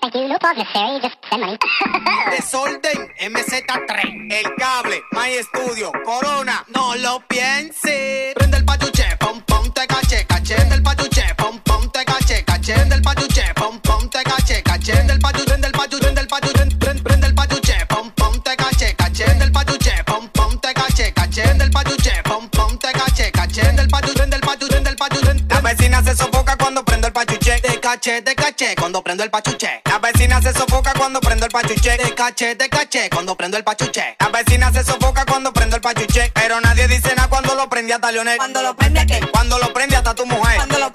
Thank you. No necessary. Just send money. Desorden, MZ3, el cable, My Studio, Corona, no lo pienses. Prende el pachuche, pom pom te caché, caché. Prende el pachuche, pom pom te caché, caché. Prende el pachuche, pom pom te caché, caché. Prende el pachuche, caché, de caché, cuando prendo el pachuche. La vecina se sofoca cuando prendo el pachuche, de caché, de caché, cuando prendo el pachuche. La vecina se sofoca cuando prendo el pachuche, pero nadie dice nada cuando lo prende hasta Leonel. Cuando lo prende aquel, Cuando lo prende hasta tu mujer. cuando lo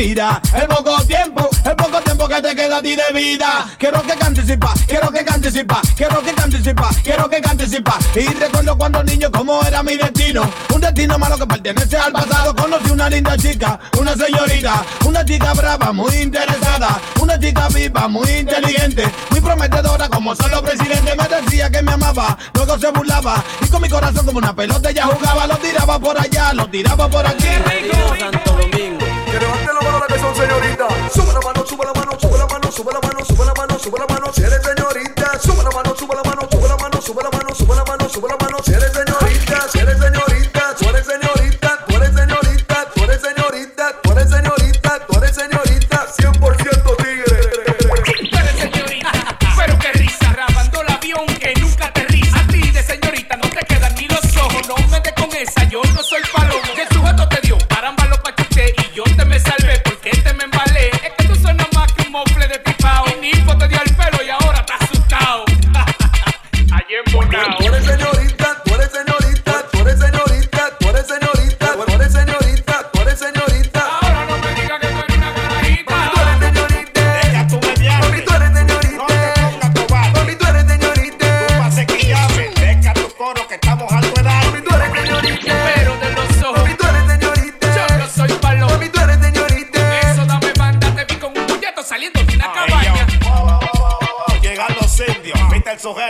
Mira, el poco tiempo, el poco tiempo que te queda a ti de vida. Quiero que cantes y pa, quiero que cantes y pa, quiero que cantes y pa, quiero que cantes y pa. Y recuerdo cuando niño cómo era mi destino, un destino malo que pertenece al pasado. Conocí una linda chica, una señorita, una chica brava, muy interesada, una chica viva, muy inteligente, muy prometedora como solo presidente. Me decía que me amaba, luego se burlaba y con mi corazón como una pelota ella jugaba, lo tiraba por allá, lo tiraba por aquí. Que levanten la mano la que son mano, sube la mano, sube la mano, sube la mano, sube la mano, sube la mano,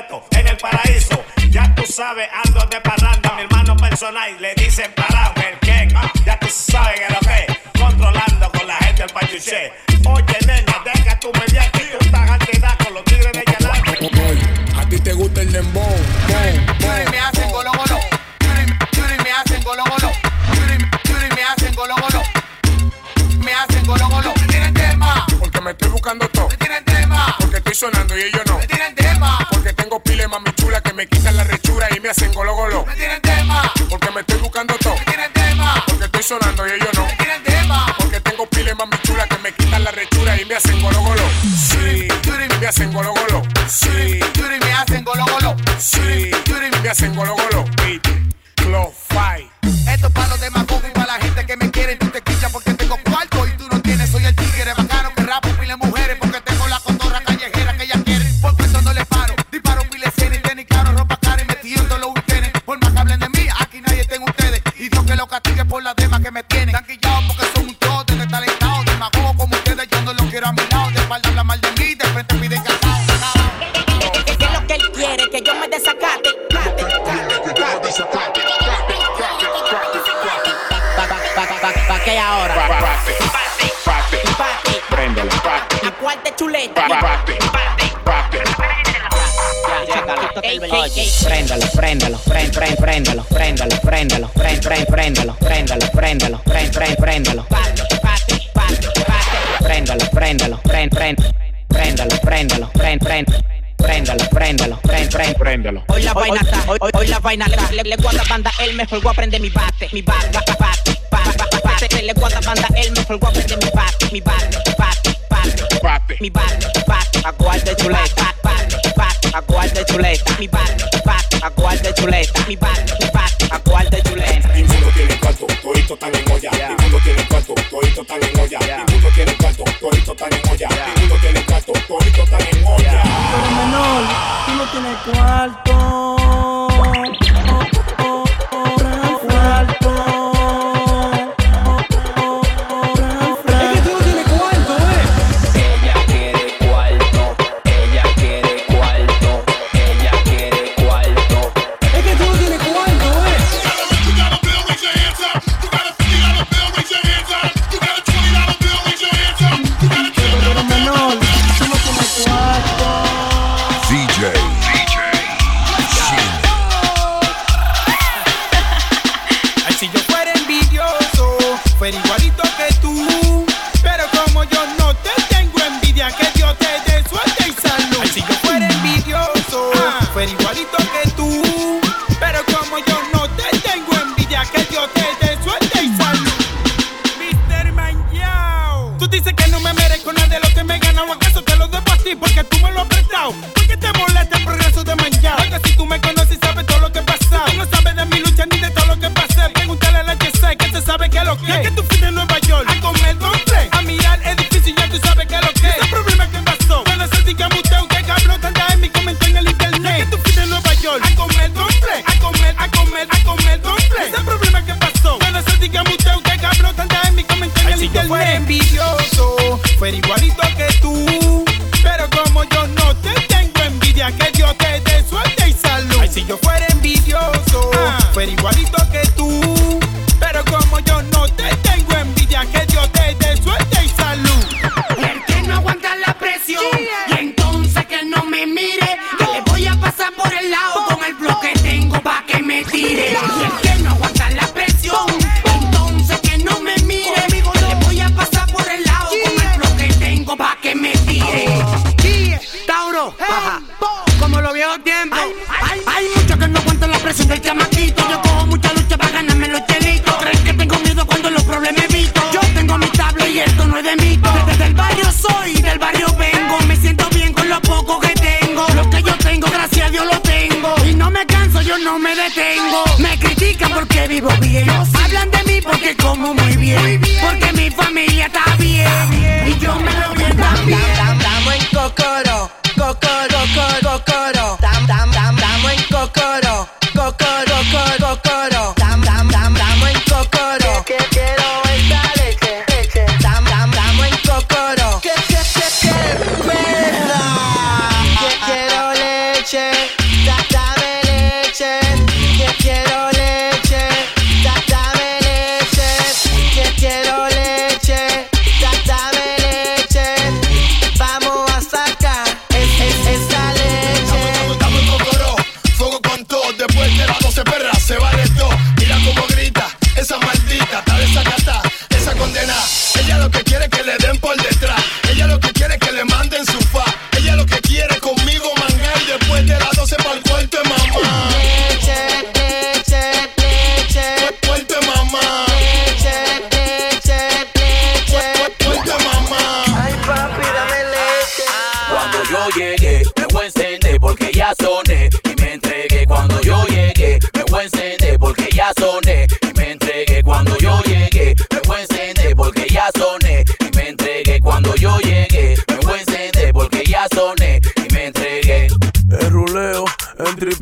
Gato. Me quitan la rechura y me hacen golo golo, me tienen tema, porque me estoy buscando todo, me tienen tema, porque estoy sonando y ellos no, me tienen tema. porque tengo pile mami chula que me quitan la rechura y me hacen golo golo, sí, me hacen golo golo, sí, me hacen golo golo. sí, me hacen golo golo, Que yo me desacate. Pa, ¿qué ahora? Préndelo. ¿A de chuleta? Préndalo, préndalo, prend, prend, préndalo, préndalo, préndalo, prend, prend, préndalo, préndalo, préndalo, prend, prend, préndalo. Préndalo, préndalo, prend, prend, préndalo, préndalo. Préndalo, préndalo, préndalo. Hoy la vaina está, hoy, hoy, hoy la vaina está. Le, le guarda banda, él me folgó a prender mi bate, mi bate, bate, bate, bate, bate. Le guarda banda, él me folgó a prender mi bate, mi bate, bate, bate, Bate. mi bate, bate. A cuál de chuleta, bate, bate. A cuál de chuleta, mi bate, bate. A cuál de chuleta, mi bate, bate. A cuál de chuleta. Ninguno tiene cuarto, todito están en olla. Ninguno tiene cuarto, todito están en cuarto. igualito que tú. Me critican porque vivo bien. Hablan de mí porque como muy bien. Porque mi familia está bien. Y yo me lo bien también. Estamos en Cocoro.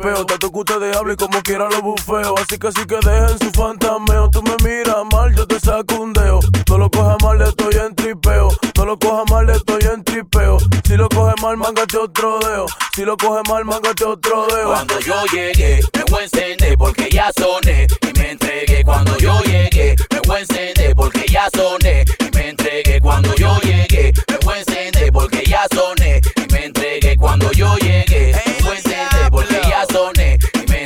veo. Tanto que ustedes hablan como quiera lo bufeo. Así que así que dejen su fantameo. Tú me miras mal, yo te saco un deo. No lo cojas mal, estoy en tripeo. No lo cojas mal, estoy en tripeo. Si lo coges mal, mangate otro deo. Si lo coge mal, mangate otro deo. Cuando yo llegué, me voy a encender porque ya soné y me entregué. Cuando yo llegué, me voy a encender porque ya soné y me entregué. Cuando yo llegué, me voy a encender porque ya soné y me entregué. Cuando yo llegué.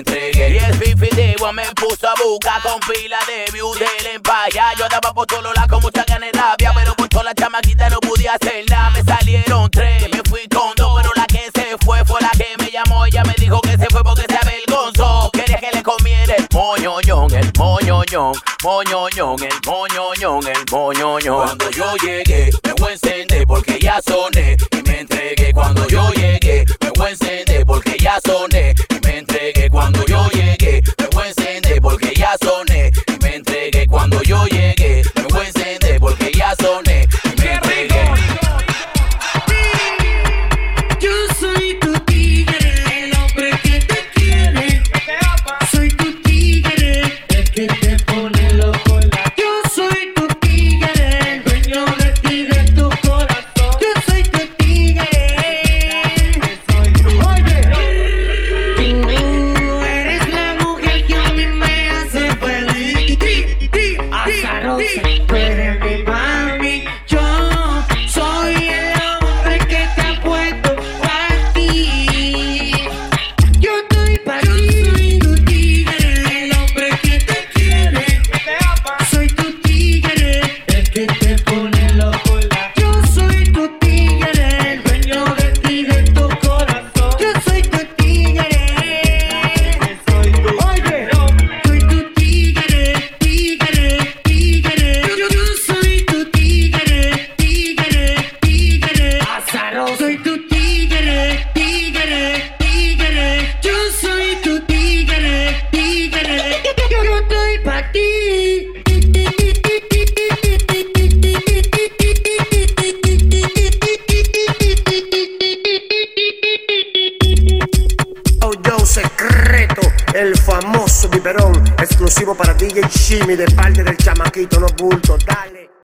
Y el fifi de me puso a buscar con pila de view del empaya. Yo daba por todos lados con mucha ganas rabia, pero con toda la chamaquita no pude hacer nada. Me salieron tres, me fui con dos, pero la que se fue fue la que me llamó. Ella me dijo que se fue porque se avergonzó. Quería que le comiera el moñoñón, el moñoñón, moñoñón, el moñoñón, el moñoñón. Cuando yo llegué, me voy a encender porque ya soné y me entregué. Cuando yo llegué, me voy a encender porque ya soné cuando yo llegué. Me voy a encender porque ya soy. Shimmy de parte del chamaquito, no dale.